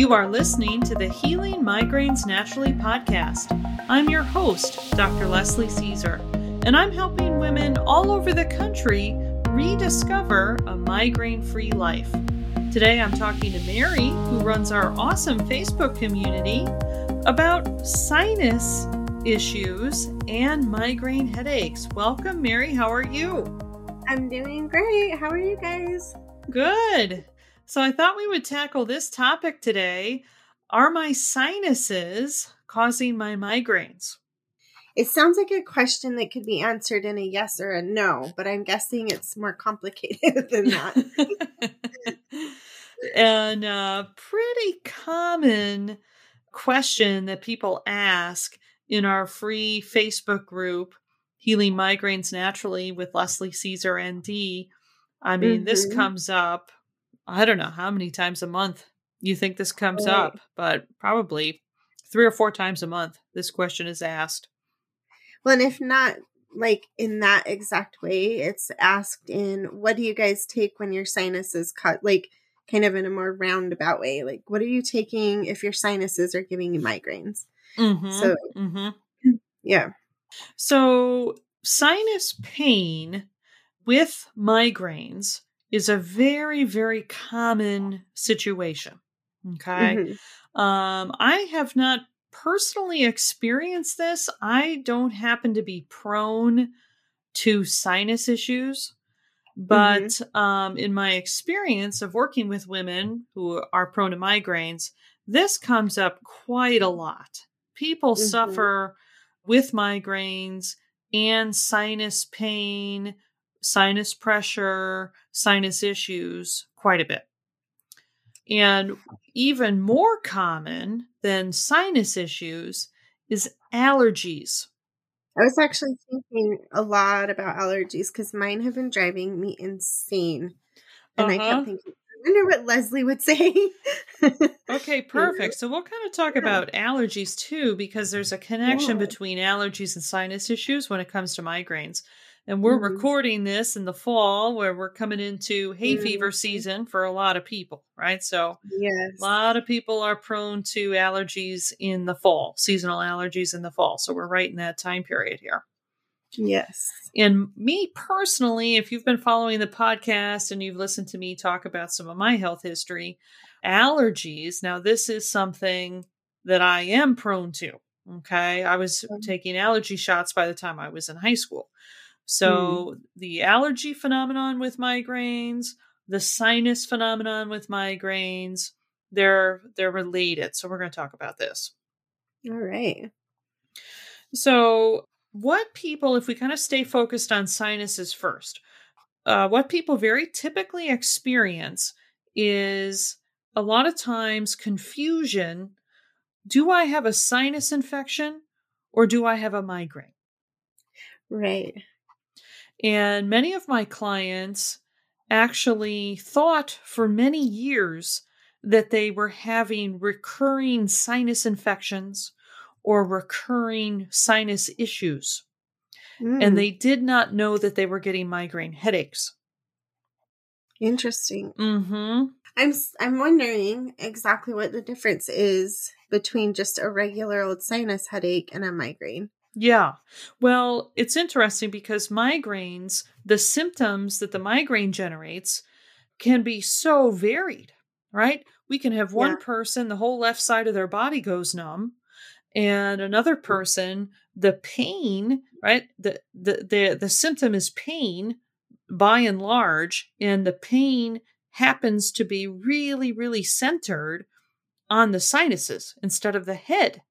You are listening to the Healing Migraines Naturally podcast. I'm your host, Dr. Leslie Cisar, and I'm helping women all over the country rediscover a migraine free life. Today I'm talking to Mari, who runs our awesome Facebook community, about sinus issues and migraine headaches. Welcome, Mari. How are you? I'm doing great. How are you guys? Good. So I thought we would tackle this topic today. Are my sinuses causing my migraines? It sounds like a question that could be answered in a yes or a no, but I'm guessing it's more complicated than that. and a pretty common question that people ask in our free Facebook group, Healing Migraines Naturally with Leslie Cisar ND. I mean, mm-hmm. this comes up I don't know how many times a month you think this comes right. up, but probably three or four times a month this question is asked. Well, and if not like in that exact way, it's asked in what do you guys take when your sinuses cut like kind of in a more roundabout way. Like what are you taking if your sinuses are giving you migraines? Mm-hmm. So mm-hmm. yeah. So sinus pain with migraines is a very, very common situation. Okay. Mm-hmm. Um, I have not personally experienced this. I don't happen to be prone to sinus issues. But mm-hmm. um, in my experience of working with women who are prone to migraines, this comes up quite a lot. People mm-hmm. suffer with migraines and sinus pain, sinus pressure, sinus issues quite a bit. And even more common than sinus issues is allergies. I was actually thinking a lot about allergies because mine have been driving me insane. And uh-huh. I kept uh-huh. thinking, I wonder what Leslie would say. okay, perfect. So we'll kind of talk about allergies too, because there's a connection yeah. between allergies and sinus issues when it comes to migraines. And we're mm-hmm. recording this in the fall where we're coming into hay mm-hmm. fever season for a lot of people, right? So yes. a lot of people are prone to allergies in the fall, seasonal allergies in the fall. So we're right in that time period here. Yes. And me personally, if you've been following the podcast and you've listened to me talk about some of my health history, allergies, now this is something that I am prone to. Okay. I was mm-hmm. taking allergy shots by the time I was in high school. So mm. the allergy phenomenon with migraines, the sinus phenomenon with migraines, they're they're related. So we're going to talk about this. All right. So what people, if we kind of stay focused on sinuses first, uh, what people very typically experience is a lot of times confusion. Do I have a sinus infection or do I have a migraine? Right. And many of my clients actually thought for many years that they were having recurring sinus infections or recurring sinus issues. Mm. And they did not know that they were getting migraine headaches. Interesting. Mm-hmm. I'm I'm wondering exactly what the difference is between just a regular old sinus headache and a migraine. Yeah. Well, it's interesting because migraines, the symptoms that the migraine generates can be so varied, right? We can have one yeah. person, the whole left side of their body goes numb, and another mm. person, the pain, right? The the the, the symptom is pain by and large, and the pain happens to be really, really centered on the sinuses instead of the head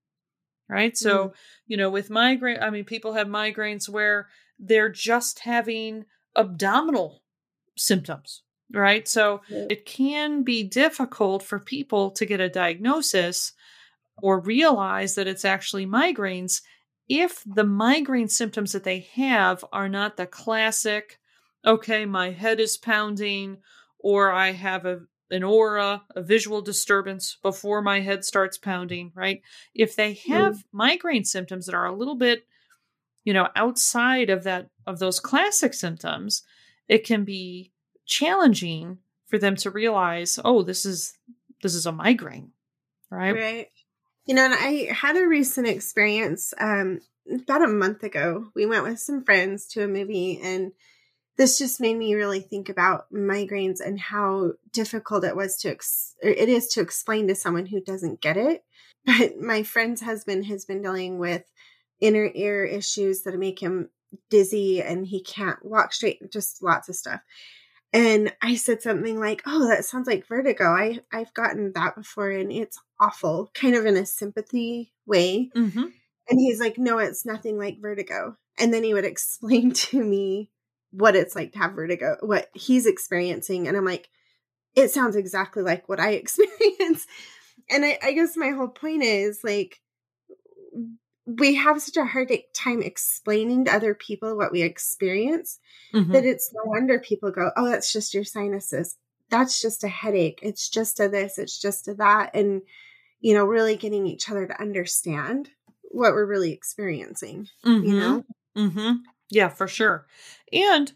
right? So, mm-hmm. you know, with migraine, I mean, people have migraines where they're just having abdominal symptoms, right? So it can be difficult for people to get a diagnosis or realize that it's actually migraines if the migraine symptoms that they have are not the classic, okay, my head is pounding, or I have a an aura, a visual disturbance before my head starts pounding, right? If they have mm. migraine symptoms that are a little bit, you know, outside of that of those classic symptoms, it can be challenging for them to realize, oh, this is this is a migraine, right? Right. You know, and I had a recent experience um, about a month ago. We went with some friends to a movie, and this just made me really think about migraines and how difficult it was to ex- it is to explain to someone who doesn't get it. But my friend's husband has been dealing with inner ear issues that make him dizzy and he can't walk straight, just lots of stuff. And I said something like, "Oh, that sounds like vertigo. I I've gotten that before and it's awful." Kind of in a sympathy way. Mm-hmm. And he's like, "No, it's nothing like vertigo." And then he would explain to me what it's like to have vertigo, what he's experiencing, and I'm like, "It sounds exactly like what I experience." And I, I guess my whole point is like we have such a hard time explaining to other people what we experience Mm-hmm. that it's no wonder people go, Oh, that's just your sinuses. That's just a headache. It's just a this, it's just a that. And, you know, really getting each other to understand what we're really experiencing, Mm-hmm. you know? Mm-hmm. Yeah, for sure. And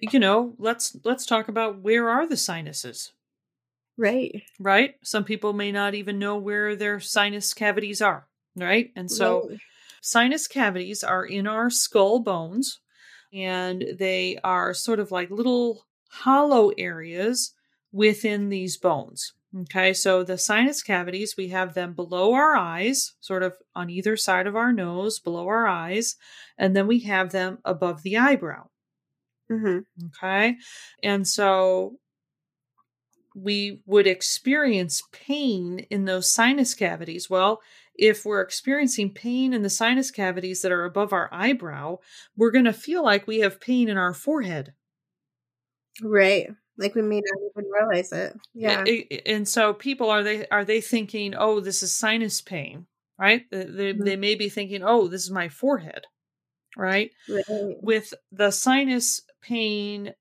you know, let's let's talk about where are the sinuses, Right. right? Some people may not even know where their sinus cavities are, right? And so Right. sinus cavities are in our skull bones and they are sort of like little hollow areas within these bones. Okay, so the sinus cavities, we have them below our eyes, sort of on either side of our nose, below our eyes, and then we have them above the eyebrow. hmm Okay, and so we would experience pain in those sinus cavities. Well, if we're experiencing pain in the sinus cavities that are above our eyebrow, we're going to feel like we have pain in our forehead. Right. Like we may not even realize it. Yeah. And so people are they are they thinking, "Oh, this is sinus pain." Right? They Mhm. they may be thinking, "Oh, this is my forehead." Right? right. with the sinus pain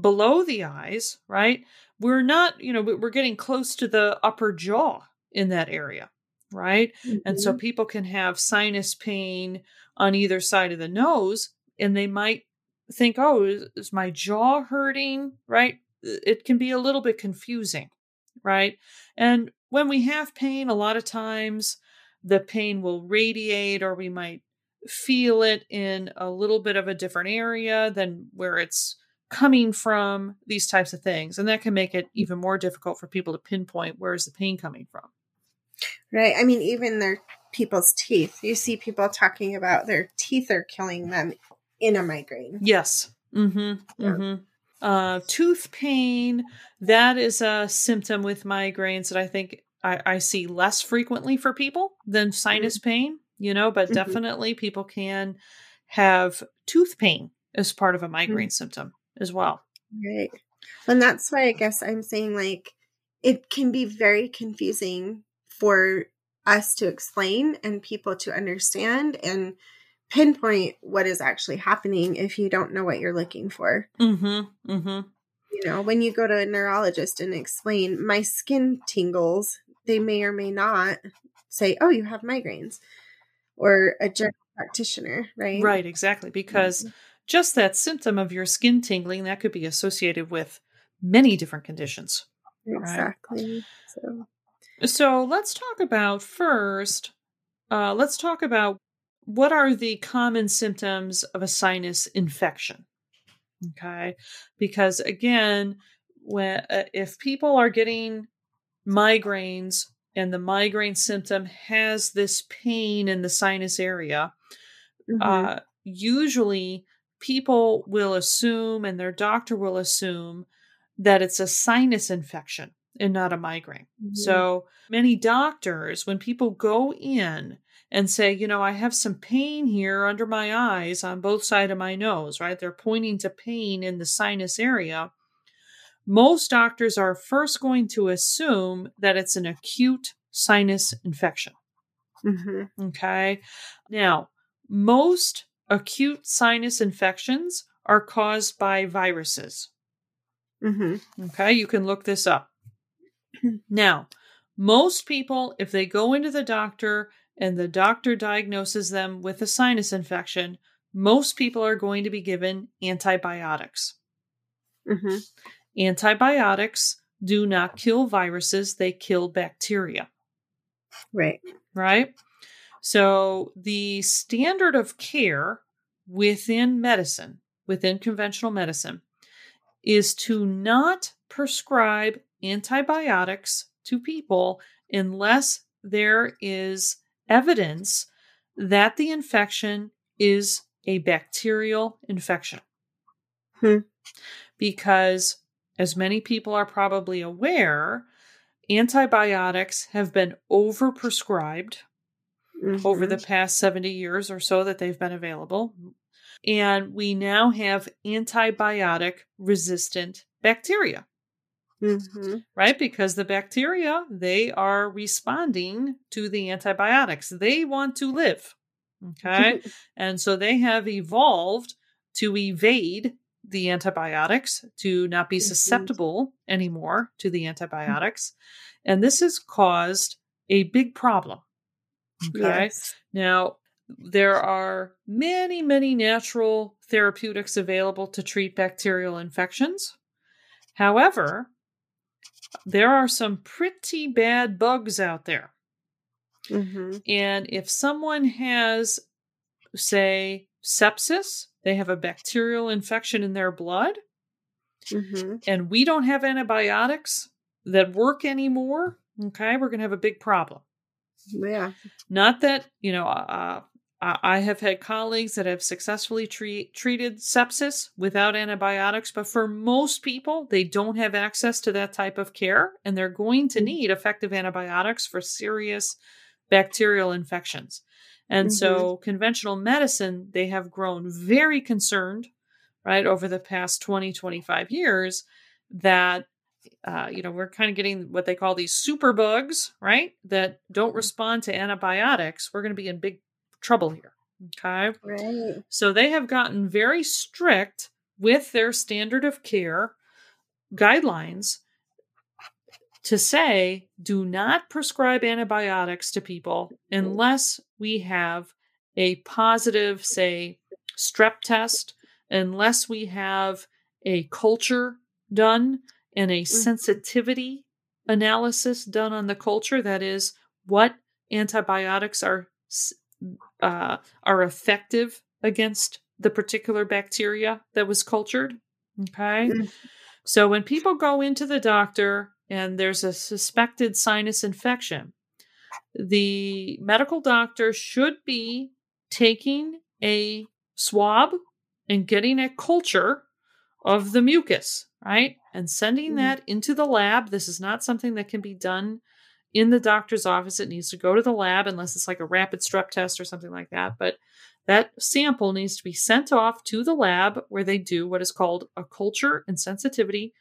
below the eyes, right? We're not, you know, we're getting close to the upper jaw in that area, right? And so Mhm. people can have sinus pain on either side of the nose and they might think, oh, is, is my jaw hurting, right? It can be a little bit confusing, right? And when we have pain, a lot of times the pain will radiate or we might feel it in a little bit of a different area than where it's coming from these types of things and that can make it even more difficult for people to pinpoint where is the pain coming from Right. I mean, even their people's teeth. You see people talking about their teeth are killing them in a migraine. yes mm-hmm Yeah. mm-hmm uh tooth pain that is a symptom with migraines that i think i, I see less frequently for people than sinus pain you know but Mhm. definitely people can have tooth pain as part of a migraine symptom as well Right. And that's why I guess I'm saying like it can be very confusing for us to explain and people to understand and pinpoint what is actually happening if you don't know what you're looking for. mm-hmm mm-hmm You know, when you go to a neurologist and explain my skin tingles, they may or may not say, "Oh, you have migraines." Or a general practitioner, right? Right, exactly. Because just that symptom of your skin tingling, that could be associated with many different conditions. Exactly. So, So let's talk about first, uh, let's talk about what are the common symptoms of a sinus infection. Okay. Because again, when uh, if people are getting migraines and the migraine symptom has this pain in the sinus area, mhm. uh, usually people will assume and their doctor will assume that it's a sinus infection and not a migraine. Mhm. So many doctors, when people go in and say, you know, I have some pain here under my eyes on both sides of my nose, right? They're pointing to pain in the sinus area. Most doctors are first going to assume that it's an acute sinus infection. Mhm. Okay. Now, most acute sinus infections are caused by viruses. Mhm. Okay. You can look this up. now, most people, if they go into the doctor and the doctor diagnoses them with a sinus infection, most people are going to be given antibiotics. Mhm. Antibiotics do not kill viruses, they kill bacteria. Right. Right. So the standard of care within medicine, within conventional medicine, is to not prescribe antibiotics to people unless there is evidence that the infection is a bacterial infection. Hmm. Because, as many people are probably aware, antibiotics have been overprescribed Mm-hmm. over the past 70 years or so that they've been available. And we now have antibiotic resistant bacteria, Mm-hmm. right? Because the bacteria, they are responding to the antibiotics. They want to live. Okay. and so they have evolved to evade the antibiotics, to not be susceptible anymore to the antibiotics. And this has caused a big problem. Okay. Yes. Now, there are many, many natural therapeutics available to treat bacterial infections. However, there are some pretty bad bugs out there. Mm-hmm. And if someone has, say, sepsis, they have a bacterial infection in their blood, Mm-hmm. and we don't have antibiotics that work anymore, okay, we're going to have a big problem. Yeah. Not that, you know, uh, I I have had colleagues that have successfully treat, treated sepsis without antibiotics, but for most people, they don't have access to that type of care, and they're going to Mhm. need effective antibiotics for serious bacterial infections. And so, conventional medicine, they have grown very concerned, right, over the past 20, 25 years that uh, you know, we're kind of getting what they call these super bugs, right? That don't respond to antibiotics. We're going to be in big trouble here. Okay. Right. So they have gotten very strict with their standard of care guidelines to say do not prescribe antibiotics to people unless we have a positive, say, strep test, unless we have a culture done and a sensitivity analysis done on the culture. That is, what antibiotics are uh, are effective against the particular bacteria that was cultured. Okay. Mm. So when people go into the doctor and there's a suspected sinus infection, the medical doctor should be taking a swab and getting a culture of the mucus, right? And sending Mhm. that into the lab. This is not something that can be done in the doctor's office. It needs to go to the lab unless it's like a rapid strep test or something like that. But that sample needs to be sent off to the lab where they do what is called a culture and sensitivity.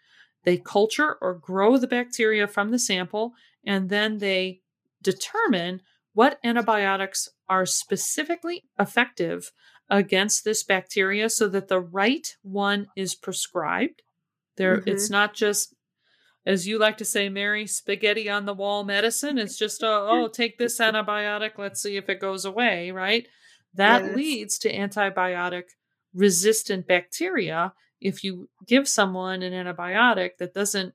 They culture or grow the bacteria from the sample, and then they determine what antibiotics are specifically effective against this bacteria so that the right one is prescribed. There, it's not just as you like to say, Mari, spaghetti on the wall medicine. It's just, uh, oh, take this antibiotic. Let's see if it goes away, right? That Yes. leads to antibiotic resistant bacteria. If you give someone an antibiotic that doesn't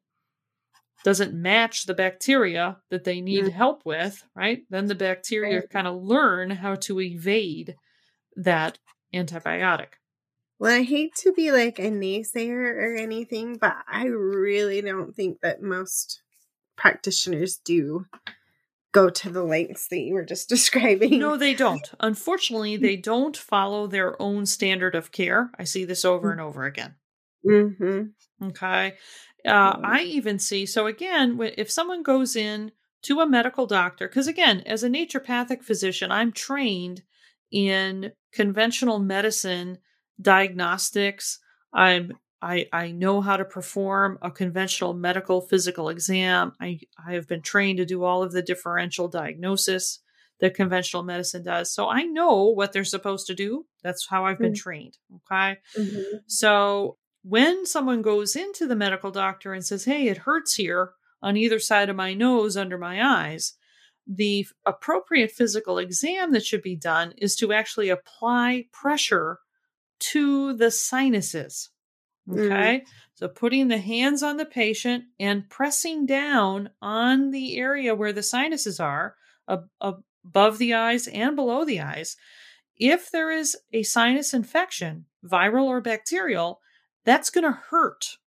doesn't match the bacteria that they need Mm. help with, right? Then the bacteria Right. kind of learn how to evade that antibiotic. Well, I hate to be like a naysayer or anything, but I really don't think that most practitioners do go to the lengths that you were just describing. No, they don't. Unfortunately, they don't follow their own standard of care. I see this over and over again. Mm-hmm. Okay. Uh, I even see, so again, if someone goes in to a medical doctor, because again, as a naturopathic physician, I'm trained in conventional medicine diagnostics. I'm I, I know how to perform a conventional medical physical exam. I, I have been trained to do all of the differential diagnosis that conventional medicine does. So I know what they're supposed to do. That's how I've been Mm. trained. Okay. Mm-hmm. So when someone goes into the medical doctor and says, Hey, it hurts here on either side of my nose, under my eyes, the appropriate physical exam that should be done is to actually apply pressure to the sinuses. Okay. So putting the hands on the patient and pressing down on the area where the sinuses are, ab- above the eyes and below the eyes. If there is a sinus infection, viral or bacterial, that's going to hurt.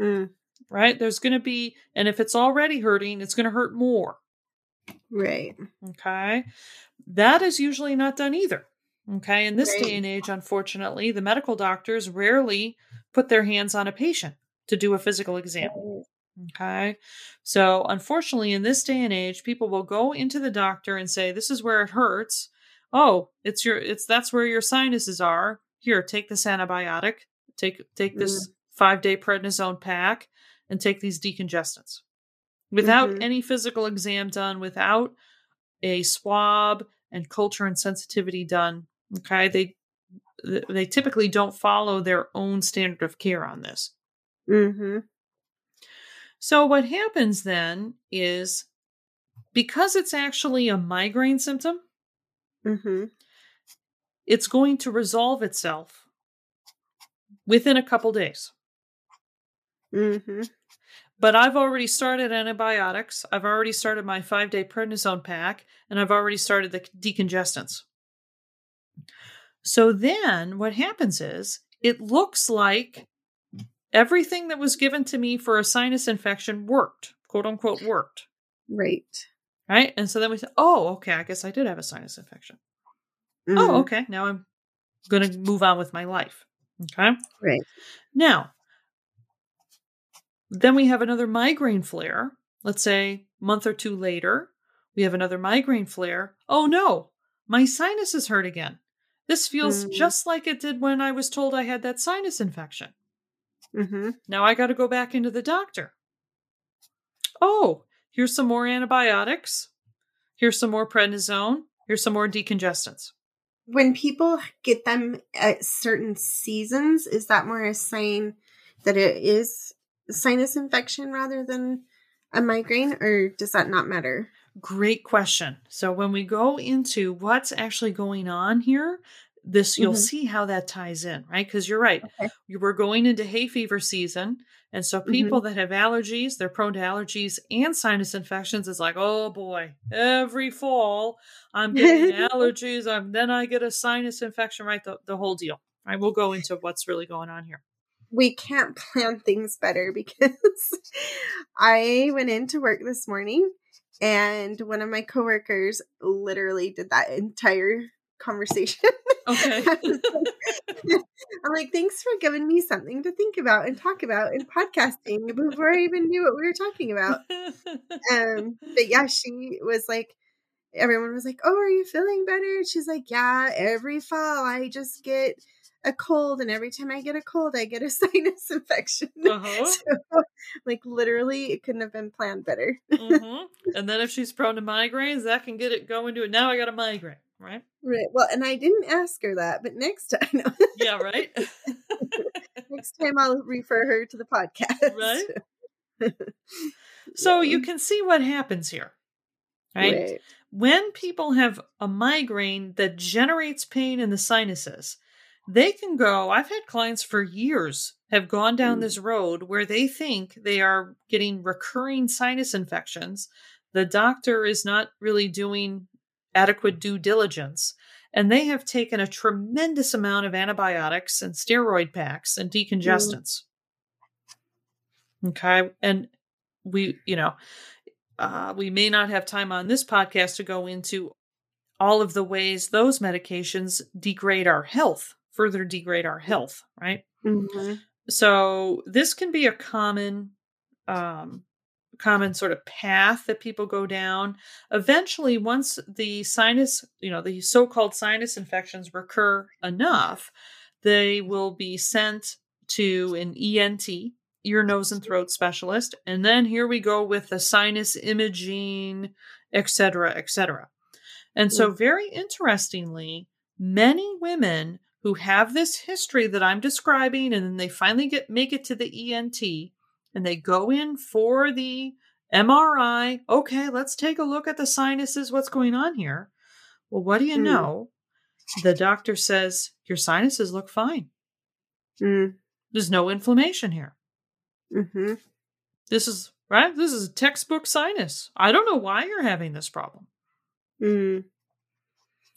Mm, Right? There's going to be, and if it's already hurting, it's going to hurt more. right. Okay. That is usually not done either. Okay. In this Right. day and age, unfortunately, the medical doctors rarely put their hands on a patient to do a physical exam. Okay. So, unfortunately, in this day and age, people will go into the doctor and say, This is where it hurts. Oh, it's your, it's that's where your sinuses are. Here, take this antibiotic, take, take this five day prednisone pack, and take these decongestants without Mhm. any physical exam done, without a swab and culture and sensitivity done. Okay. They, they typically don't follow their own standard of care on this. Mm-hmm. So, what happens then is because it's actually a migraine symptom, Mm-hmm. it's going to resolve itself within a couple days. Mm-hmm. But I've already started antibiotics. I've already started my five day prednisone pack, and I've already started the decongestants. So then what happens is it looks like everything that was given to me for a sinus infection worked, quote unquote, worked. Right. Right. And so then we say, oh, okay, I guess I did have a sinus infection. Mhm. Oh, okay. Now I'm going to move on with my life. Okay. Right. Now, then we have another migraine flare. Let's say a month or two later, we have another migraine flare. Oh no, my sinuses hurt again. This feels Mm. just like it did when I was told I had that sinus infection. Mm-hmm. Now I got to go back into the doctor. Oh, here's some more antibiotics. Here's some more prednisone. Here's some more decongestants. When people get them at certain seasons, is that more a sign that it is a sinus infection rather than a migraine, or does that not matter? Great question. So when we go into what's actually going on here, this you'll Mhm. see how that ties in, right? Because you're right. Okay. We're going into hay fever season, and so people that have allergies, they're prone to allergies and sinus infections. It's like, oh boy, every fall I'm getting allergies. I'm then I get a sinus infection, right? The the whole deal. Right? We'll go into what's really going on here. we can't plan things better because I went into work this morning and one of my coworkers literally did that entire conversation. Okay. I'm like, thanks for giving me something to think about and talk about in podcasting before I even knew what we were talking about. Um, but yeah, she was like, everyone was like, "Oh, are you feeling better?" And she's like, "Yeah, every fall I just get a cold, and every time I get a cold, I get a sinus infection." Uh-huh. So, like, literally, it couldn't have been planned better. hmm And then if she's prone to migraines, that can get it going to it. Now I got a migraine, right? Right. Well, and I didn't ask her that, but next time, no, Yeah, right. next time I'll refer her to the podcast. Right. so you can see what happens here, right? Right. When people have a migraine that generates pain in the sinuses, they can go. I've had clients for years have gone down Mm. this road where they think they are getting recurring sinus infections. The doctor is not really doing adequate due diligence. And they have taken a tremendous amount of antibiotics and steroid packs and decongestants. Okay. And we, you know, uh, we may not have time on this podcast to go into all of the ways those medications degrade our health, further degrade our health, right? Mhm. So this can be a common um common sort of path that people go down. Eventually once the sinus, you know, the so-called sinus infections recur enough, they will be sent to an ENT, ear, nose and throat specialist, and then here we go with the sinus imaging, et cetera, et cetera. And so very interestingly, many women who have this history that I'm describing, and then they finally get make it to the ENT and they go in for the MRI. Okay, let's take a look at the sinuses. What's going on here? Well, what do you Hmm. know? The doctor says your sinuses look fine. Mm. There's no inflammation here. Mhm. This is right. This is a textbook sinus. I don't know why you're having this problem. Mm.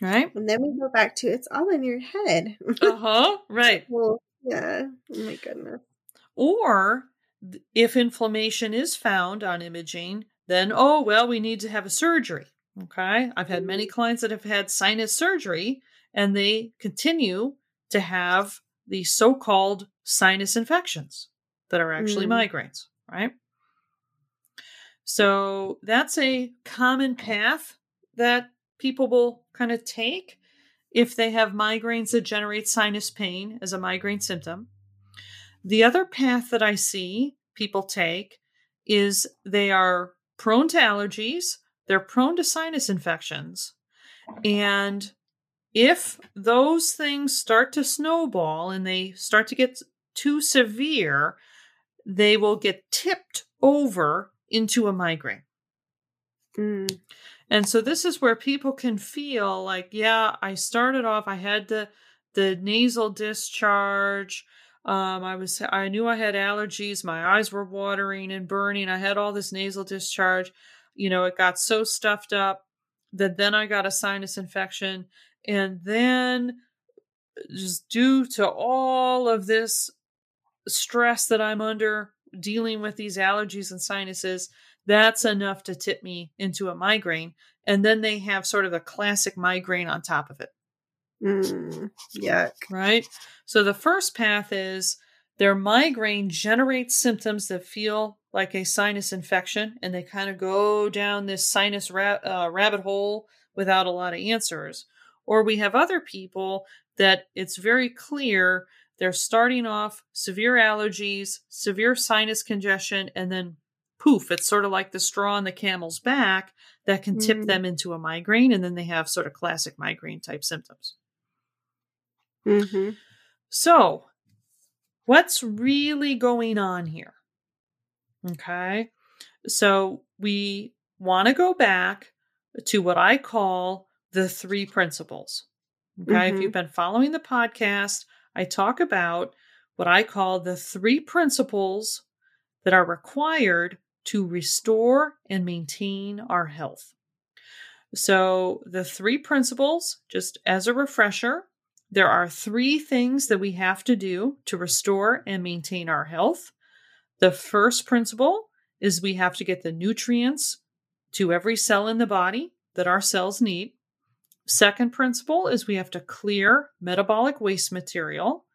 Right? And then we go back to it's all in your head. uh-huh. Right. well, yeah. Oh my goodness. Or if inflammation is found on imaging, then oh well, we need to have a surgery. Okay? I've had many clients that have had sinus surgery and they continue to have the so-called sinus infections that are actually Mm. migraines, right? So that's a common path that people will kind of take if they have migraines that generate sinus pain as a migraine symptom. The other path that I see people take is they are prone to allergies, they're prone to sinus infections, and if those things start to snowball and they start to get too severe, they will get tipped over into a migraine. Mm. And so this is where people can feel like, yeah, I started off, I had the the nasal discharge. Um, I was I knew I had allergies, my eyes were watering and burning. I had all this nasal discharge. You know, it got so stuffed up that then I got a sinus infection. And then just due to all of this stress that I'm under dealing with these allergies and sinuses, that's enough to tip me into a migraine. And then they have sort of a classic migraine on top of it, Mm. Yuck. right? So the first path is their migraine generates symptoms that feel like a sinus infection, and they kind of go down this sinus ra- uh, rabbit hole without a lot of answers. Or we have other people that it's very clear they're starting off severe allergies, severe sinus congestion, and then poof, it's sort of like the straw on the camel's back that can tip Mm. them into a migraine, and then they have sort of classic migraine type symptoms. Mm-hmm. So, what's really going on here? Okay. So, we want to go back to what I call the three principles. Okay. If Mhm. you've been following the podcast, I talk about what I call the three principles that are required to restore and maintain our health. So, the three principles, just as a refresher, there are three things that we have to do to restore and maintain our health. The first principle is we have to get the nutrients to every cell in the body that our cells need. Second principle is we have to clear metabolic waste material.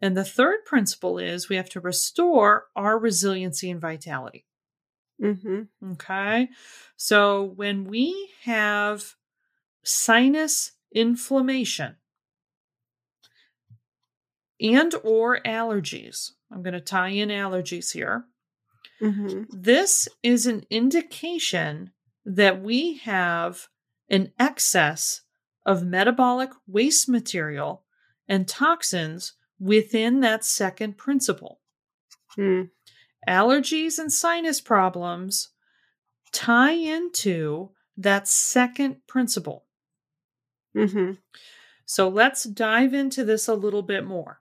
And the third principle is we have to restore our resiliency and vitality. Mm-hmm. Okay. So when we have sinus inflammation and or allergies, I'm going to tie in allergies here. Mm-hmm. This is an indication that we have an excess of metabolic waste material and toxins within that second principle. Mm. Allergies and sinus problems tie into that second principle. Mm-hmm. So let's dive into this a little bit more.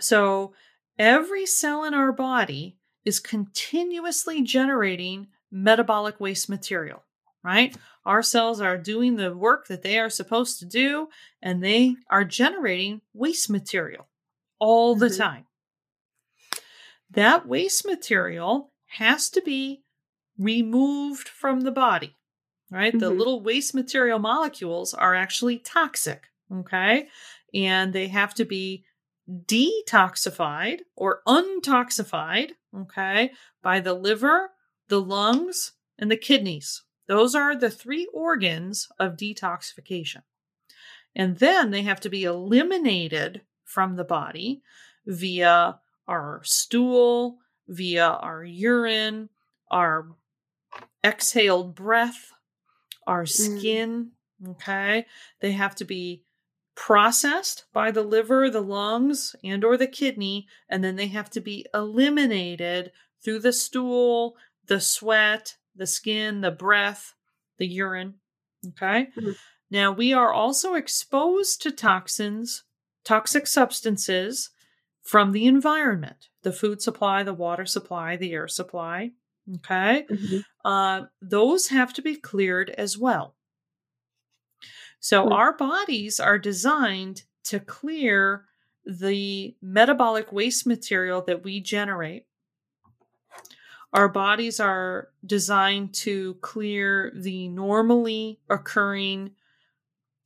So, every cell in our body is continuously generating metabolic waste material, right? Our cells are doing the work that they are supposed to do, and they are generating waste material all the Mhm. time. That waste material has to be removed from the body, right? The Mhm. little waste material molecules are actually toxic, okay? And they have to be detoxified or untoxified, okay, by the liver, the lungs, and the kidneys. Those are the three organs of detoxification. And then they have to be eliminated from the body via our stool, via our urine, our exhaled breath, our Mm. skin. Okay. They have to be processed by the liver, the lungs, and or the kidney, and then they have to be eliminated through the stool, the sweat, the skin, the breath, the urine. Okay. Mhm. Now we are also exposed to toxins, toxic substances from the environment, the food supply, the water supply, the air supply. Okay. Mhm. Uh, those have to be cleared as well. So Hmm. our bodies are designed to clear the metabolic waste material that we generate. Our bodies are designed to clear the normally occurring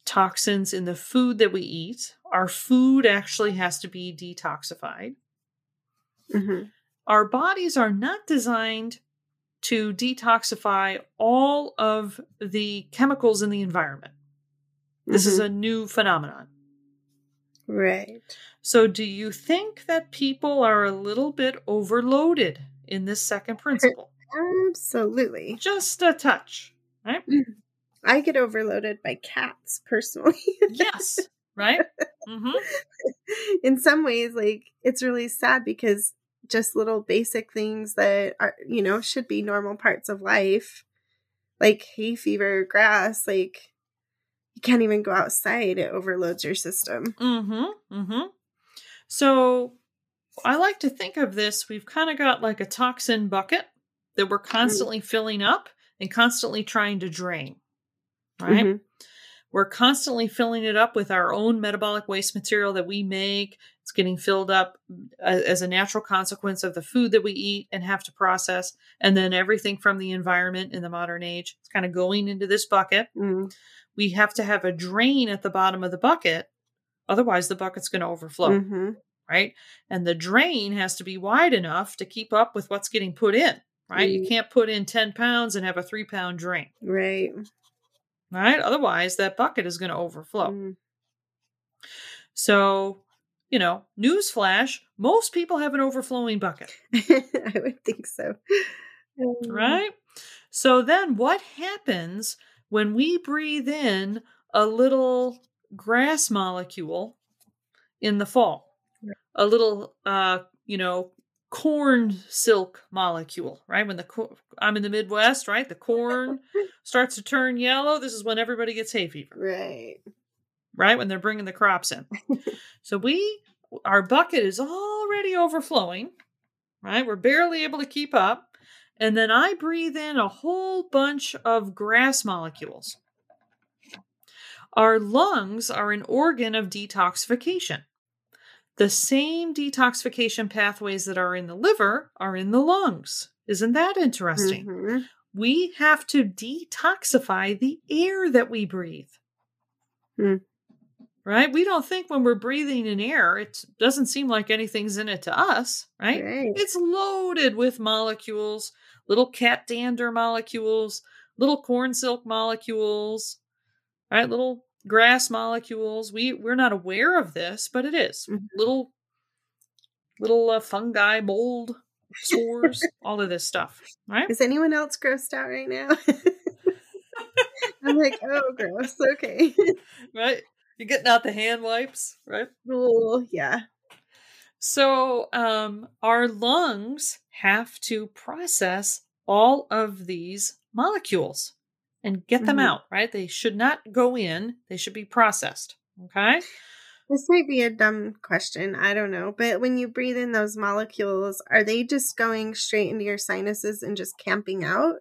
toxins in the food that we eat. Our food actually has to be detoxified. Mhm. Our bodies are not designed to detoxify all of the chemicals in the environment. This is Mhm. a new phenomenon. right. So, do you think that people are a little bit overloaded in this second principle? Absolutely. Just a touch, right? I get overloaded by cats personally. yes, right? hmm In some ways, like it's really sad because just little basic things that are, you know, should be normal parts of life, like hay fever, grass, like you can't even go outside. It overloads your system. Mm-hmm. Mm-hmm. So I like to think of this. We've kind of got like a toxin bucket that we're constantly filling up and constantly trying to drain. Right? Mhm. We're constantly filling it up with our own metabolic waste material that we make. It's getting filled up as a natural consequence of the food that we eat and have to process. And then everything from the environment in the modern age, it's kind of going into this bucket. Mm. We have to have a drain at the bottom of the bucket. Otherwise, the bucket's going to overflow Mhm. right? And the drain has to be wide enough to keep up with what's getting put in, right? You Mm. can't put in 10 pounds and have a three pound drain, Right. Right? Otherwise, that bucket is going to overflow. Mm. So, you know, newsflash most people have an overflowing bucket, I would think so. Um, right? So then what happens when we breathe in a little grass molecule in the fall? Right. A little, uh, you know, corn silk molecule, right? When the co- I'm in the Midwest, right? The corn starts to turn yellow. This is when everybody gets hay fever, Right. right? When they're bringing the crops in. so we, our bucket is already overflowing, right? We're barely able to keep up. And then I breathe in a whole bunch of grass molecules. Our lungs are an organ of detoxification. The same detoxification pathways that are in the liver are in the lungs. Isn't that interesting? Mhm. We have to detoxify the air that we breathe. Hmm. Right? We don't think when we're breathing in air, it doesn't seem like anything's in it to us, right? Right. It's loaded with molecules, little cat dander molecules, little corn silk molecules, right? Little grass molecules. We we're not aware of this, but it is. Mhm. Little little uh, fungi, mold, spores, all of this stuff, right? Is anyone else grossed out right now? I'm like, oh, gross. Okay. Right? You're getting out the hand wipes, right? oh, yeah. So, um, our lungs have to process all of these molecules and get them Mhm. out, right? They should not go in, they should be processed. Okay. This might be a dumb question. I don't know. But when you breathe in those molecules, are they just going straight into your sinuses and just camping out?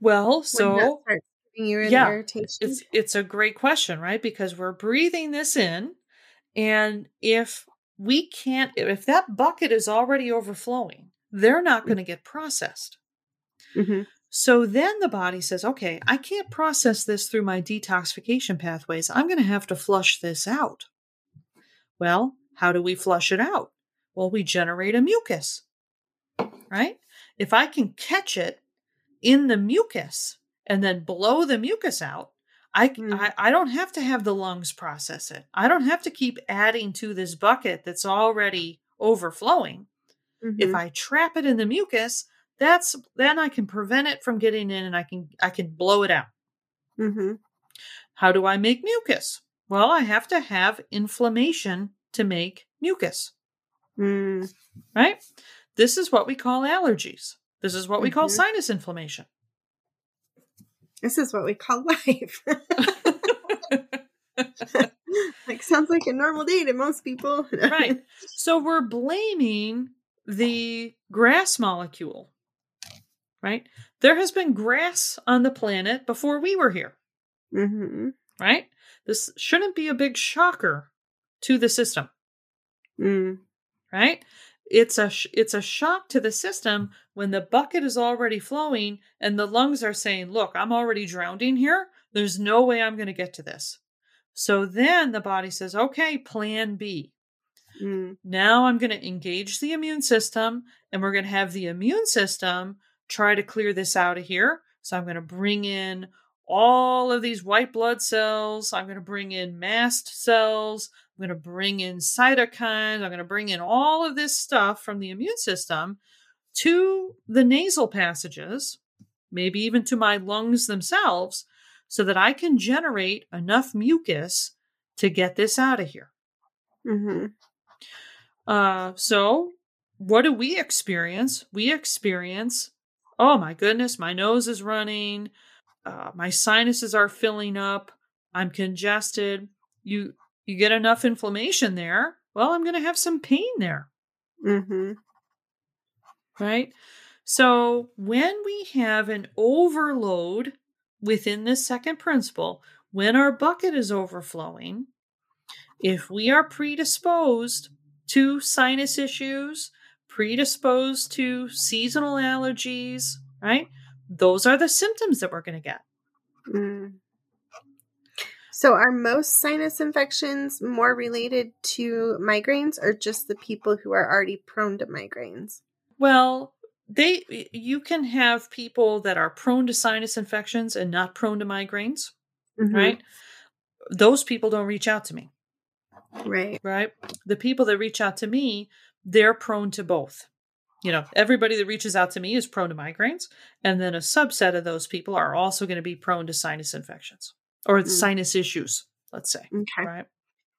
Well, so starts giving you an yeah, irritation? it's it's a great question, right? Because we're breathing this in, and if we can't, if that bucket is already overflowing, they're not going to get processed. Mhm. So then the body says, okay, I can't process this through my detoxification pathways. I'm going to have to flush this out. Well, how do we flush it out? Well, we generate a mucus, right? If I can catch it in the mucus and then blow the mucus out, I, Mm. I, I don't have to have the lungs process it. I don't have to keep adding to this bucket that's already overflowing if Mhm. i trap it in the mucus that's then i can prevent it from getting in and i can i can blow it out Mhm. how do i make mucus well i have to have inflammation to make mucus Mm. right this is what we call allergies this is what we call Mhm. sinus inflammation This is what we call life. like sounds like a normal day to most people. right so we're blaming the grass molecule right? There has been grass on the planet before we were here, Mm-hmm. right? This shouldn't be a big shocker to the system, Mm. right? It's a sh- it's a shock to the system when the bucket is already flowing and the lungs are saying, "Look, I'm already drowning here. There's no way I'm going to get to this." So then the body says, "Okay, plan B." Mm. Now I'm going to engage the immune system and we're going to have the immune system try to clear this out of here. So I'm going to bring in all of these white blood cells. I'm going to bring in mast cells. I'm going to bring in cytokines. I'm going to bring in all of this stuff from the immune system to the nasal passages, maybe even to my lungs themselves, so that I can generate enough mucus to get this out of here. Mm-hmm. Uh, so what do we experience? We experience, oh my goodness, my nose is running, uh, my sinuses are filling up, I'm congested. You you get enough inflammation there. Well, I'm going to have some pain there, Mm-hmm. right? So when we have an overload within this second principle, when our bucket is overflowing, if we are predisposed to sinus issues, predisposed to seasonal allergies, right? Those are the symptoms that we're going to get. Mm. So, are most sinus infections more related to migraines or just the people who are already prone to migraines? Well, they you can have people that are prone to sinus infections and not prone to migraines, Mhm. right? Those people don't reach out to me, Right. right? The people that reach out to me, they're prone to both. You know, everybody that reaches out to me is prone to migraines, and then a subset of those people are also going to be prone to sinus infections or Mm. sinus issues, let's say, Okay. right?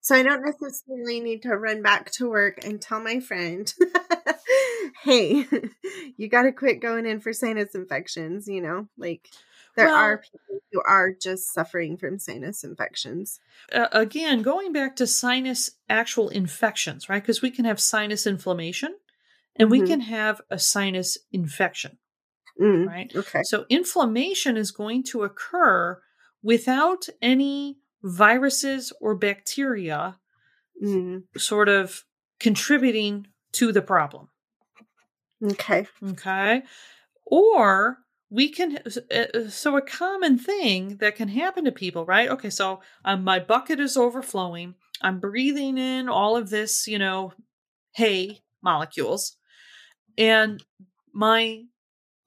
So, I don't necessarily need to run back to work and tell my friend, hey, you got to quit going in for sinus infections, you know? Like, there are people who are just suffering from sinus infections. uh, again, going back to sinus actual infections, right? Because we can have sinus inflammation and we Mhm. can have a sinus infection, Mm. right? Okay. So, inflammation is going to occur without any viruses or bacteria Mm. sort of contributing to the problem. Okay. Okay. Or we can, uh, so a common thing that can happen to people, right? Okay, so um, my bucket is overflowing. I'm breathing in all of this, you know, hay molecules. And my,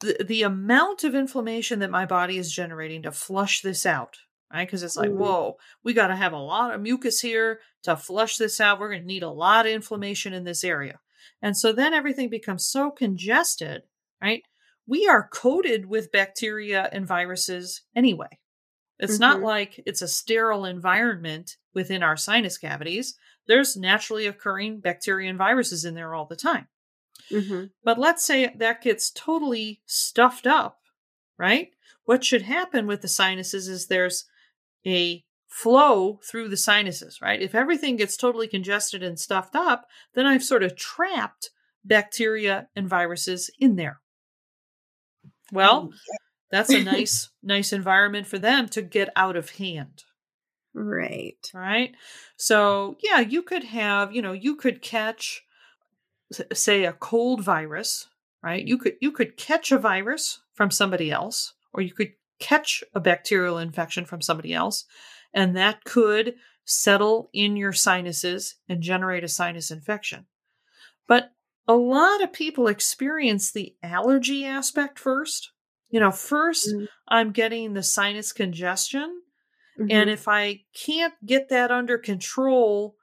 the, the amount of inflammation that my body is generating to flush this out, right? Because it's like, Mm. whoa, we got to have a lot of mucus here to flush this out. We're going to need a lot of inflammation in this area. And so then everything becomes so congested, right? We are coated with bacteria and viruses anyway. It's not Mhm. like it's a sterile environment within our sinus cavities. There's naturally occurring bacteria and viruses in there all the time. hmm But let's say that gets totally stuffed up, right? What should happen with the sinuses is there's a flow through the sinuses, right? If everything gets totally congested and stuffed up, then I've sort of trapped bacteria and viruses in there. Well, that's a nice nice environment for them to get out of hand. Right. right? So yeah you could have you know you could catch say a cold virus right? You could you could catch a virus from somebody else or you could catch a bacterial infection from somebody else and that could settle in your sinuses and generate a sinus infection. But a lot of people experience the allergy aspect first you know 1st Mm. i'm getting the sinus congestion Mhm. and if I can't get that under control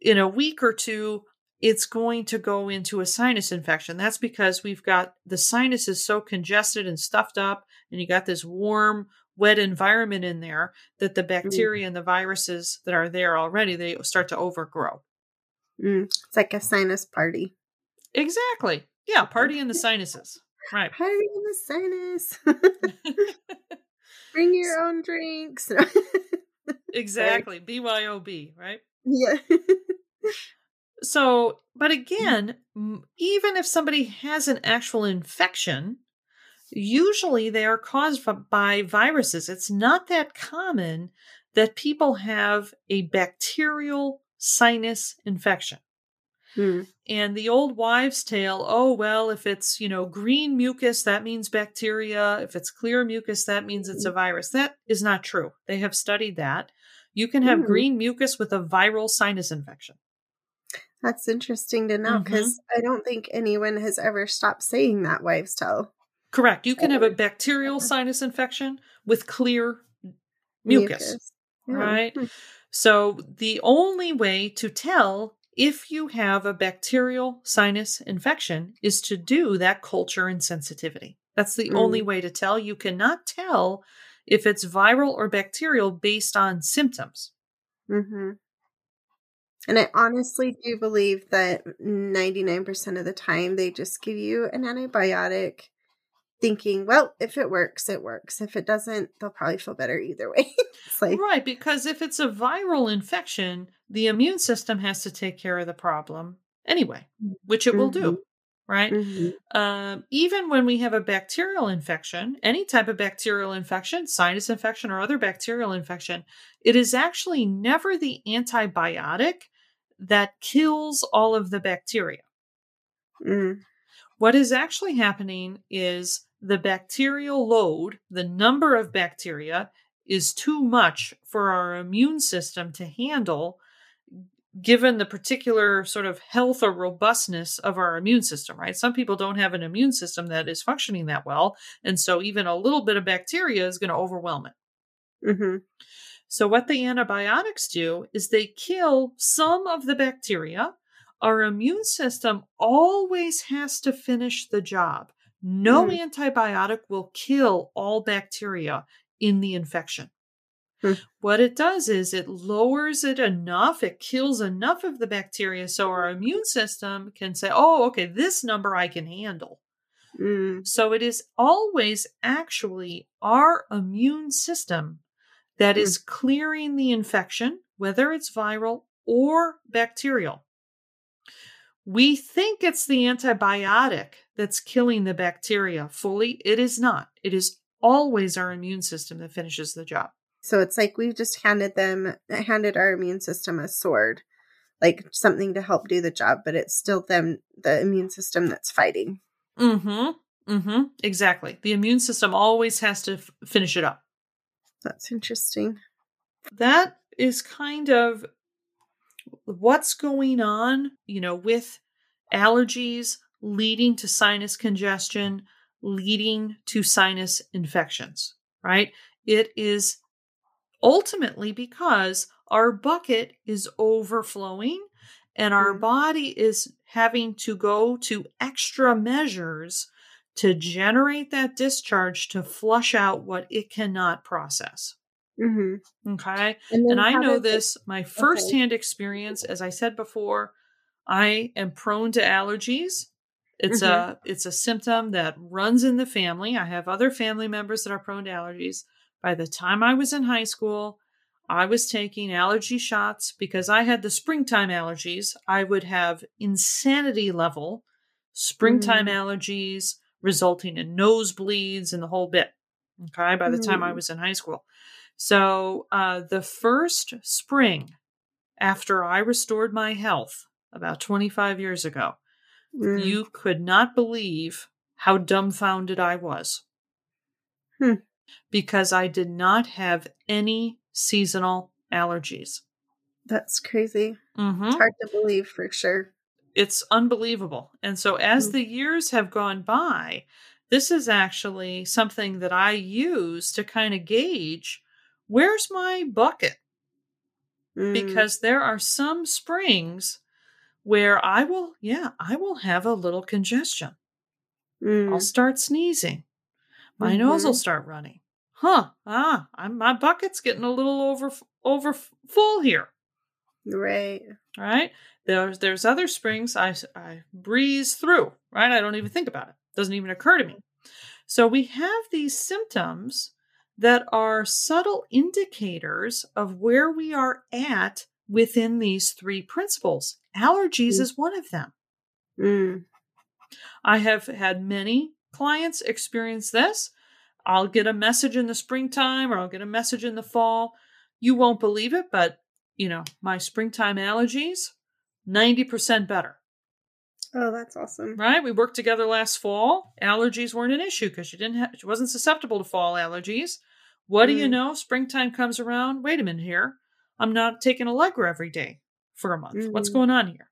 in a week or two, it's going to go into a sinus infection. That's because we've got the sinuses so congested and stuffed up, and you got this warm, wet environment in there that the bacteria and the viruses that are there already they start to overgrow. Mm. It's like a sinus party. Exactly. Yeah, party in the sinuses. Right. Party in the sinus. Bring your own drinks. exactly. BYOB, right? yeah. So, but mm-hmm. again, even if somebody has an actual infection, usually they are caused by viruses. It's not that common that people have a bacterial sinus infection. Hmm. And the old wives' tale, oh, well, if it's, you know, green mucus, that means bacteria. If it's clear mucus, that means it's a virus. That is not true. They have studied that. You can have hmm. green mucus with a viral sinus infection. That's interesting to know because mm-hmm. I don't think anyone has ever stopped saying that wives' tale. Correct. You can have a bacterial sinus infection with clear mucus, mucus. Right? Hmm. So the only way to tell if you have a bacterial sinus infection is to do that culture and sensitivity. That's the mm. only way to tell. You cannot tell if it's viral or bacterial based on symptoms. Mm-hmm. And I honestly do believe that 99% of the time they just give you an antibiotic thinking, well, if it works, it works. If it doesn't, they'll probably feel better either way. like, right, because if it's a viral infection, the immune system has to take care of the problem anyway, which it mm-hmm. will do. Mm-hmm. Right. Mm-hmm. Um, even when we have a bacterial infection, any type of bacterial infection, sinus infection, or other bacterial infection, it is actually never the antibiotic that kills all of the bacteria. Mm. What is actually happening is the bacterial load, the number of bacteria, is too much for our immune system to handle given the particular sort of health or robustness of our immune system, right? Some people don't have an immune system that is functioning that well. And so even a little bit of bacteria is going to overwhelm it. Mm-hmm. So, what the antibiotics do is they kill some of the bacteria. Our immune system always has to finish the job. No mm. antibiotic will kill all bacteria in the infection. Hmm. What it does is it lowers it enough, it kills enough of the bacteria so our immune system can say, oh, okay, this number I can handle. Mm. So it is always actually our immune system that mm. is clearing the infection, whether it's viral or bacterial. We think it's the antibiotic that's killing the bacteria fully. It is not. It is always our immune system that finishes the job. So it's like we've just handed them, handed our immune system a sword, like something to help do the job, but it's still them, the immune system that's fighting. Mm hmm. Mm hmm. Exactly. The immune system always has to f- finish it up. That's interesting. That is kind of what's going on, you know, with allergies leading to sinus congestion, leading to sinus infections, right? It is ultimately because our bucket is overflowing and our mm. body is having to go to extra measures to generate that discharge to flush out what it cannot process. Mm-hmm. Okay. And, and I know this, my firsthand okay. experience, as I said before, I am prone to allergies. It's mm-hmm. a it's a symptom that runs in the family. I have other family members that are prone to allergies. By the time I was in high school, I was taking allergy shots because I had the springtime allergies. I would have insanity level springtime mm. allergies resulting in nosebleeds and the whole bit. Okay, by the mm. time I mm. was in high school. So, uh, the first spring after I restored my health about 25 years ago, mm. you could not believe how dumbfounded I was. Hmm. Because I did not have any seasonal allergies. That's crazy. Mm-hmm. It's hard to believe for sure. It's unbelievable. And so, as mm. the years have gone by, this is actually something that I use to kind of gauge where's my bucket? Mm. Because there are some springs where I will, yeah, I will have a little congestion. Mm. I'll start sneezing. My mm-hmm. nose will mm-hmm. start running. Huh? Ah, I'm, my bucket's getting a little over over full here. Right. Right. There's there's other springs I I breeze through. Right. I don't even think about it. Doesn't even occur to me. So we have these symptoms that are subtle indicators of where we are at within these three principles. Allergies mm. is one of them. Mm. I have had many clients experience this. I'll get a message in the springtime or I'll get a message in the fall. You won't believe it, but you know, my springtime allergies, 90% better. Oh, that's awesome. Right? We worked together last fall. Allergies weren't an issue because she didn't have she wasn't susceptible to fall allergies. What mm. do you mm. know? Springtime comes around. Wait a minute here. I'm not taking Allegra every day for a month. Mm. What's going on here?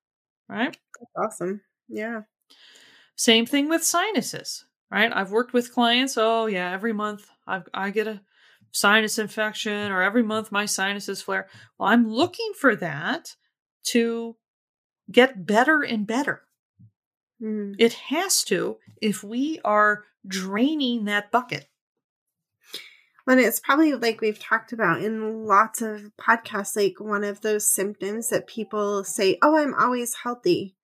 Right? That's awesome. Yeah. Same thing with sinuses, right? I've worked with clients. Oh, yeah, every month i I get a sinus infection or every month my sinuses flare. Well, I'm looking for that to get better and better. Mm. It has to if we are draining that bucket. And it's probably like we've talked about in lots of podcasts, like one of those symptoms that people say, Oh, I'm always healthy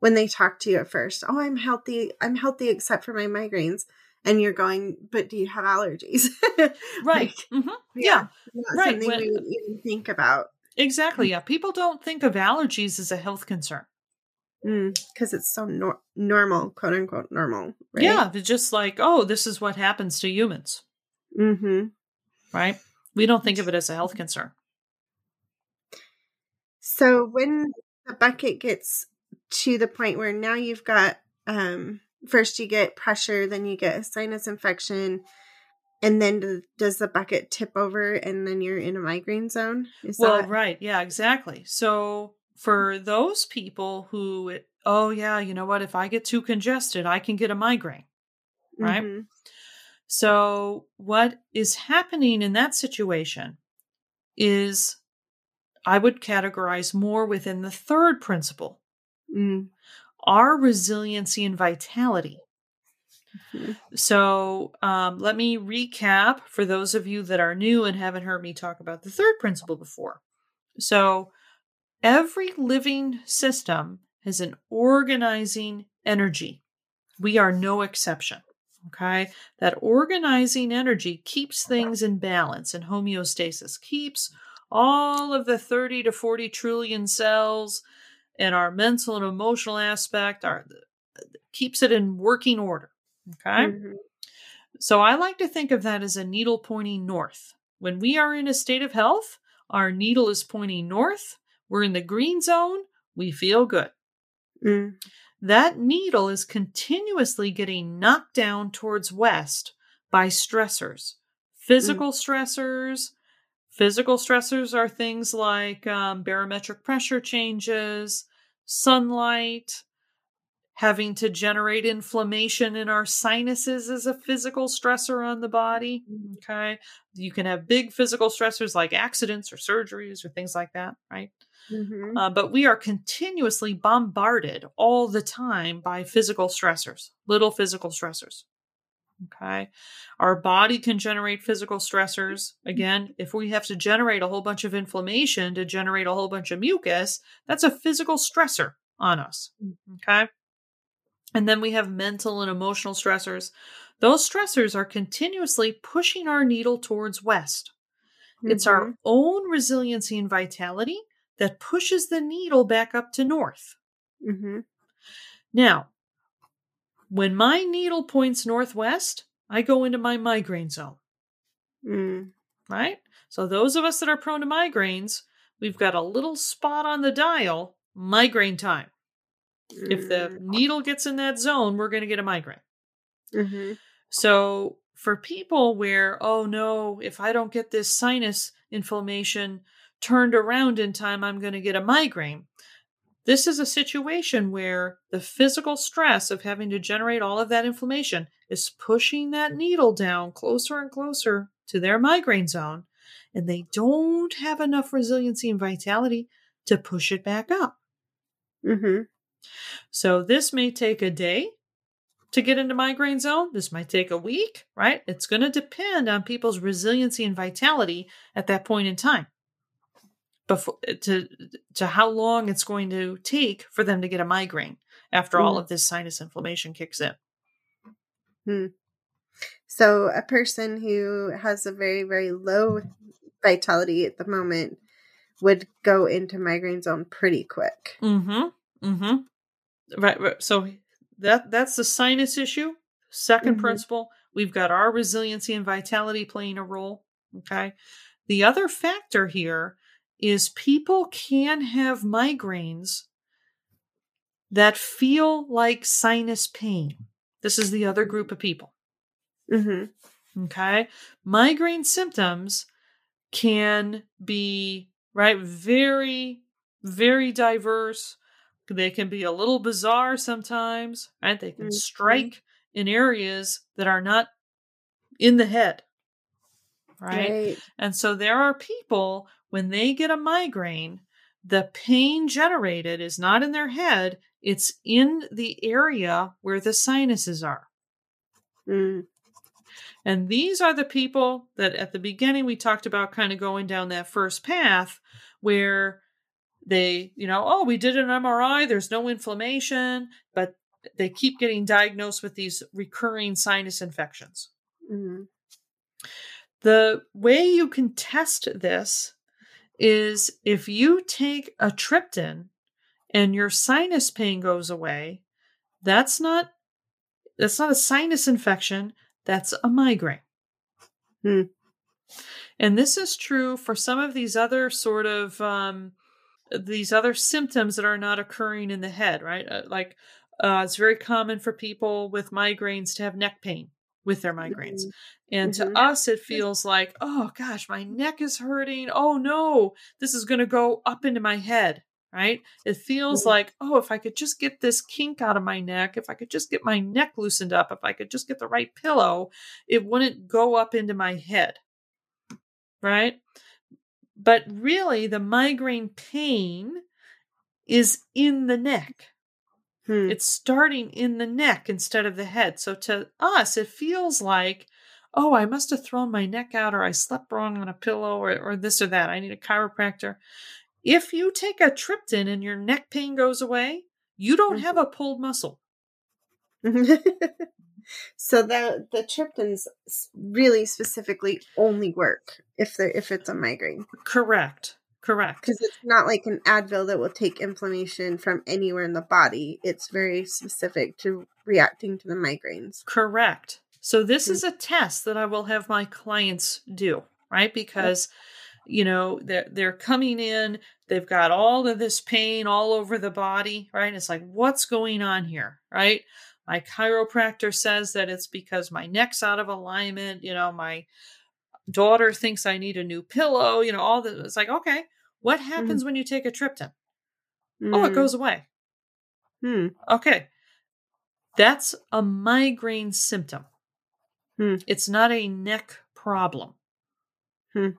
when they talk to you at first. Oh, I'm healthy. I'm healthy except for my migraines. And you're going, but do you have allergies? right. like, mm-hmm. Yeah. yeah. Right. Something when, we would even think about. Exactly. Yeah. People don't think of allergies as a health concern. Because mm, it's so nor- normal, quote unquote, normal. Right? Yeah. They're just like, oh, this is what happens to humans. Mm-hmm. Right. We don't think of it as a health concern. So when the bucket gets to the point where now you've got um first you get pressure then you get a sinus infection and then does the bucket tip over and then you're in a migraine zone Is well that- right yeah exactly so for those people who oh yeah you know what if i get too congested i can get a migraine right mm-hmm. So what is happening in that situation is i would categorize more within the third principle Mm. Our resiliency and vitality. Mm-hmm. So, um, let me recap for those of you that are new and haven't heard me talk about the third principle before. So, every living system has an organizing energy. We are no exception. Okay. That organizing energy keeps things in balance and homeostasis, keeps all of the 30 to 40 trillion cells and our mental and emotional aspect our keeps it in working order okay mm-hmm. so i like to think of that as a needle pointing north when we are in a state of health our needle is pointing north we're in the green zone we feel good mm. That needle is continuously getting knocked down towards west by stressors physical mm. stressors Physical stressors are things like um, barometric pressure changes, sunlight, having to generate inflammation in our sinuses is a physical stressor on the body. Mm-hmm. Okay. You can have big physical stressors like accidents or surgeries or things like that, right? Mm-hmm. Uh, but we are continuously bombarded all the time by physical stressors, little physical stressors. Okay. Our body can generate physical stressors. Again, if we have to generate a whole bunch of inflammation to generate a whole bunch of mucus, that's a physical stressor on us. Okay. And then we have mental and emotional stressors. Those stressors are continuously pushing our needle towards west. Mm-hmm. It's our mm-hmm. own resiliency and vitality that pushes the needle back up to north. Mm-hmm. Now, when my needle points northwest, I go into my migraine zone. Mm. Right? So, those of us that are prone to migraines, we've got a little spot on the dial, migraine time. Mm. If the mm. needle gets in that zone, we're going to get a migraine. Mm-hmm. So, for people where, oh no, if I don't get this sinus inflammation turned around in time, I'm going to get a migraine. This is a situation where the physical stress of having to generate all of that inflammation is pushing that needle down closer and closer to their migraine zone, and they don't have enough resiliency and vitality to push it back up. Mm-hmm. So, this may take a day to get into migraine zone. This might take a week, right? It's going to depend on people's resiliency and vitality at that point in time before to to how long it's going to take for them to get a migraine after mm. all of this sinus inflammation kicks in. Hmm. So a person who has a very very low vitality at the moment would go into migraine zone pretty quick. Mm-hmm. Mm-hmm. Right, right. So that that's the sinus issue. 2nd mm-hmm. principle, we've got our resiliency and vitality playing a role. Okay. The other factor here is people can have migraines that feel like sinus pain. This is the other group of people. Mm-hmm. Okay. Migraine symptoms can be, right, very, very diverse. They can be a little bizarre sometimes, right? They can mm-hmm. strike in areas that are not in the head, right? right? And so there are people when they get a migraine, the pain generated is not in their head, it's in the area where the sinuses are. Mm. And these are the people that at the beginning we talked about kind of going down that first path where they, you know, oh, we did an MRI, there's no inflammation, but they keep getting diagnosed with these recurring sinus infections. Mm-hmm. The way you can test this is if you take a triptan and your sinus pain goes away, that's not that's not a sinus infection, that's a migraine. Hmm. And this is true for some of these other sort of um, these other symptoms that are not occurring in the head, right? Uh, like uh, it's very common for people with migraines to have neck pain with their migraines. Mm-hmm. And mm-hmm. to us, it feels like, oh gosh, my neck is hurting. Oh no, this is going to go up into my head, right? It feels mm-hmm. like, oh, if I could just get this kink out of my neck, if I could just get my neck loosened up, if I could just get the right pillow, it wouldn't go up into my head, right? But really, the migraine pain is in the neck. Hmm. It's starting in the neck instead of the head. So to us, it feels like, oh, I must have thrown my neck out or I slept wrong on a pillow or, or this or that. I need a chiropractor. If you take a triptan and your neck pain goes away, you don't mm-hmm. have a pulled muscle. so the the triptans really specifically only work if they if it's a migraine. Correct. Correct. Because it's not like an Advil that will take inflammation from anywhere in the body. It's very specific to reacting to the migraines. Correct. So this mm-hmm. is a test that I will have my clients do, right? Because you know, they're they're coming in, they've got all of this pain all over the body, right? It's like, what's going on here, right? My chiropractor says that it's because my neck's out of alignment, you know, my daughter thinks I need a new pillow, you know, all the It's like, okay, what happens mm. when you take a triptan? Mm. Oh, it mm. goes away. Hmm. Okay. That's a migraine symptom. Hmm. It's not a neck problem. Hmm.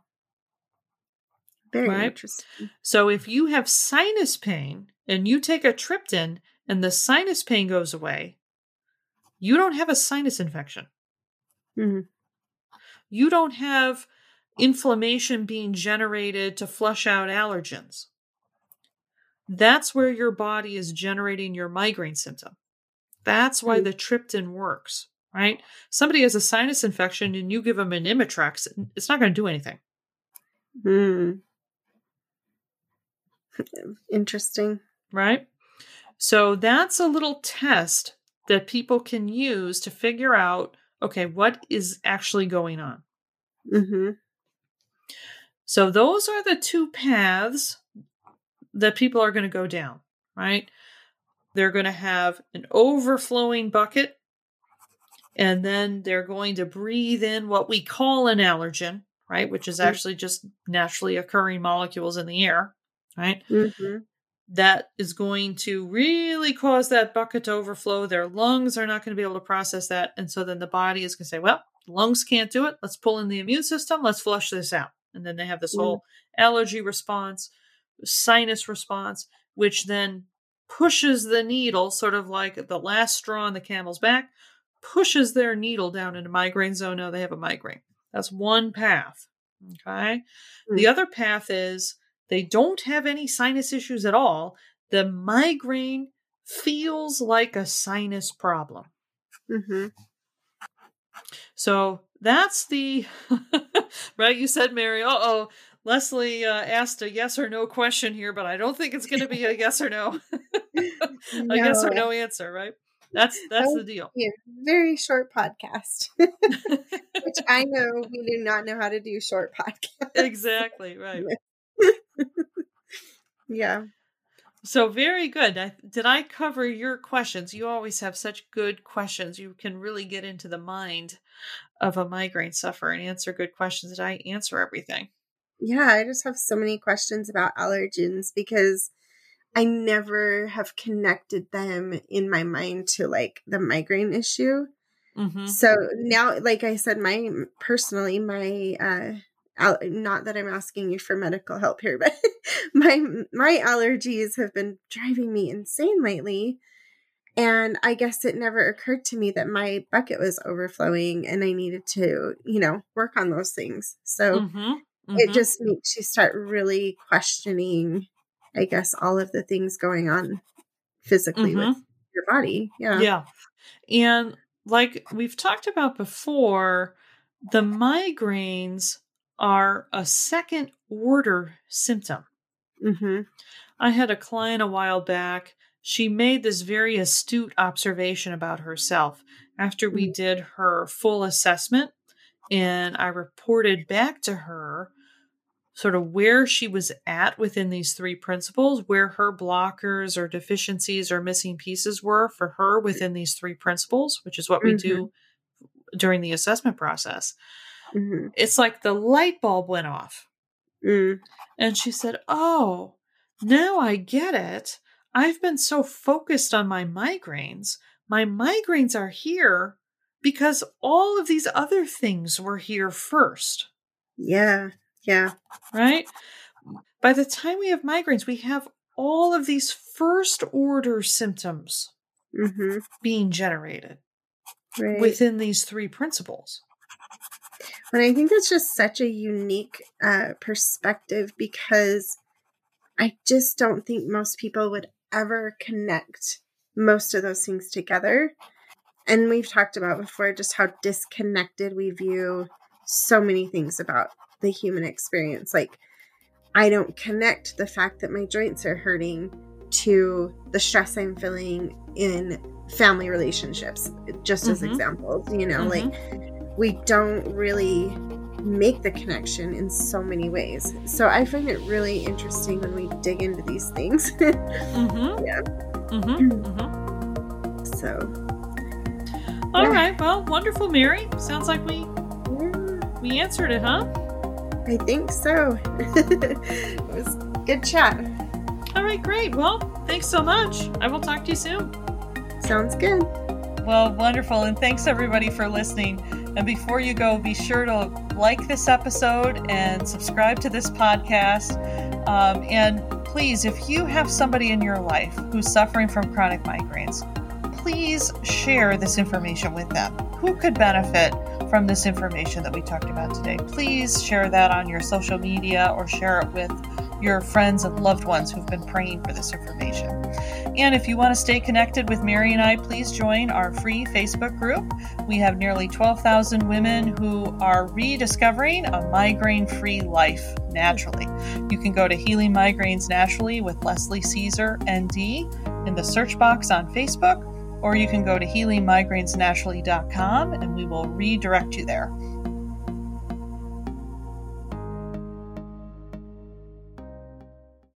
Very right? interesting. So if you have sinus pain and you take a triptan and the sinus pain goes away, you don't have a sinus infection. Mm-hmm. You don't have inflammation being generated to flush out allergens. That's where your body is generating your migraine symptom. That's why hmm. the triptan works, right? Somebody has a sinus infection and you give them an Imitrex, it's not going to do anything. Hmm. Interesting. Right? So that's a little test that people can use to figure out okay, what is actually going on? Mm-hmm. So those are the two paths that people are going to go down, right? They're going to have an overflowing bucket, and then they're going to breathe in what we call an allergen, right? Which is mm-hmm. actually just naturally occurring molecules in the air, right? Mm-hmm. That is going to really cause that bucket to overflow. Their lungs are not going to be able to process that. And so then the body is going to say, well, lungs can't do it. Let's pull in the immune system. Let's flush this out. And then they have this mm. whole allergy response, sinus response, which then pushes the needle, sort of like the last straw on the camel's back, pushes their needle down into migraine zone. Now they have a migraine. That's one path. Okay. Mm. The other path is they don't have any sinus issues at all. The migraine feels like a sinus problem. Mm-hmm. So that's the right. You said, Mari. Uh oh. Leslie uh, asked a yes or no question here, but I don't think it's going to be a yes or no, a no. yes or no answer, right? That's that's the deal. Very short podcast, which I know we do not know how to do short podcasts. Exactly right. yeah. So very good. I, did I cover your questions? You always have such good questions. You can really get into the mind of a migraine sufferer and answer good questions. Did I answer everything? Yeah, I just have so many questions about allergens because I never have connected them in my mind to like the migraine issue. Mm-hmm. So now, like I said, my personally, my uh, not that I'm asking you for medical help here, but my my allergies have been driving me insane lately. And I guess it never occurred to me that my bucket was overflowing and I needed to, you know, work on those things. So mm-hmm. Mm-hmm. it just makes you start really questioning, I guess, all of the things going on physically mm-hmm. with your body. Yeah. Yeah. And like we've talked about before, the migraines are a second order symptom. Mm-hmm. I had a client a while back. She made this very astute observation about herself after we mm-hmm. did her full assessment. And I reported back to her sort of where she was at within these three principles, where her blockers or deficiencies or missing pieces were for her within these three principles, which is what we mm-hmm. do during the assessment process. Mm-hmm. It's like the light bulb went off. Mm. And she said, Oh, now I get it. I've been so focused on my migraines. My migraines are here because all of these other things were here first. Yeah. Yeah. Right? By the time we have migraines, we have all of these first order symptoms mm-hmm. being generated right. within these three principles. And I think that's just such a unique uh, perspective because I just don't think most people would ever connect most of those things together. And we've talked about before just how disconnected we view so many things about the human experience. Like, I don't connect the fact that my joints are hurting to the stress I'm feeling in family relationships, just mm-hmm. as examples, you know, mm-hmm. like we don't really make the connection in so many ways. So I find it really interesting when we dig into these things. mm-hmm. Yeah. Mm-hmm. Mm-hmm. So. All yeah. right. Well, wonderful, Mari. Sounds like we yeah. we answered it, huh? I think so. it was good chat. All right, great. Well, thanks so much. I will talk to you soon. Sounds good. Well, wonderful. And thanks everybody for listening. And before you go, be sure to like this episode and subscribe to this podcast. Um, and please, if you have somebody in your life who's suffering from chronic migraines, please share this information with them. Who could benefit from this information that we talked about today? Please share that on your social media or share it with your friends and loved ones who've been praying for this information. And if you want to stay connected with Mari and I, please join our free Facebook group. We have nearly 12,000 women who are rediscovering a migraine free life naturally. You can go to Healing Migraines Naturally with Leslie Cisar, ND, in the search box on Facebook, or you can go to healingmigrainesnaturally.com and we will redirect you there.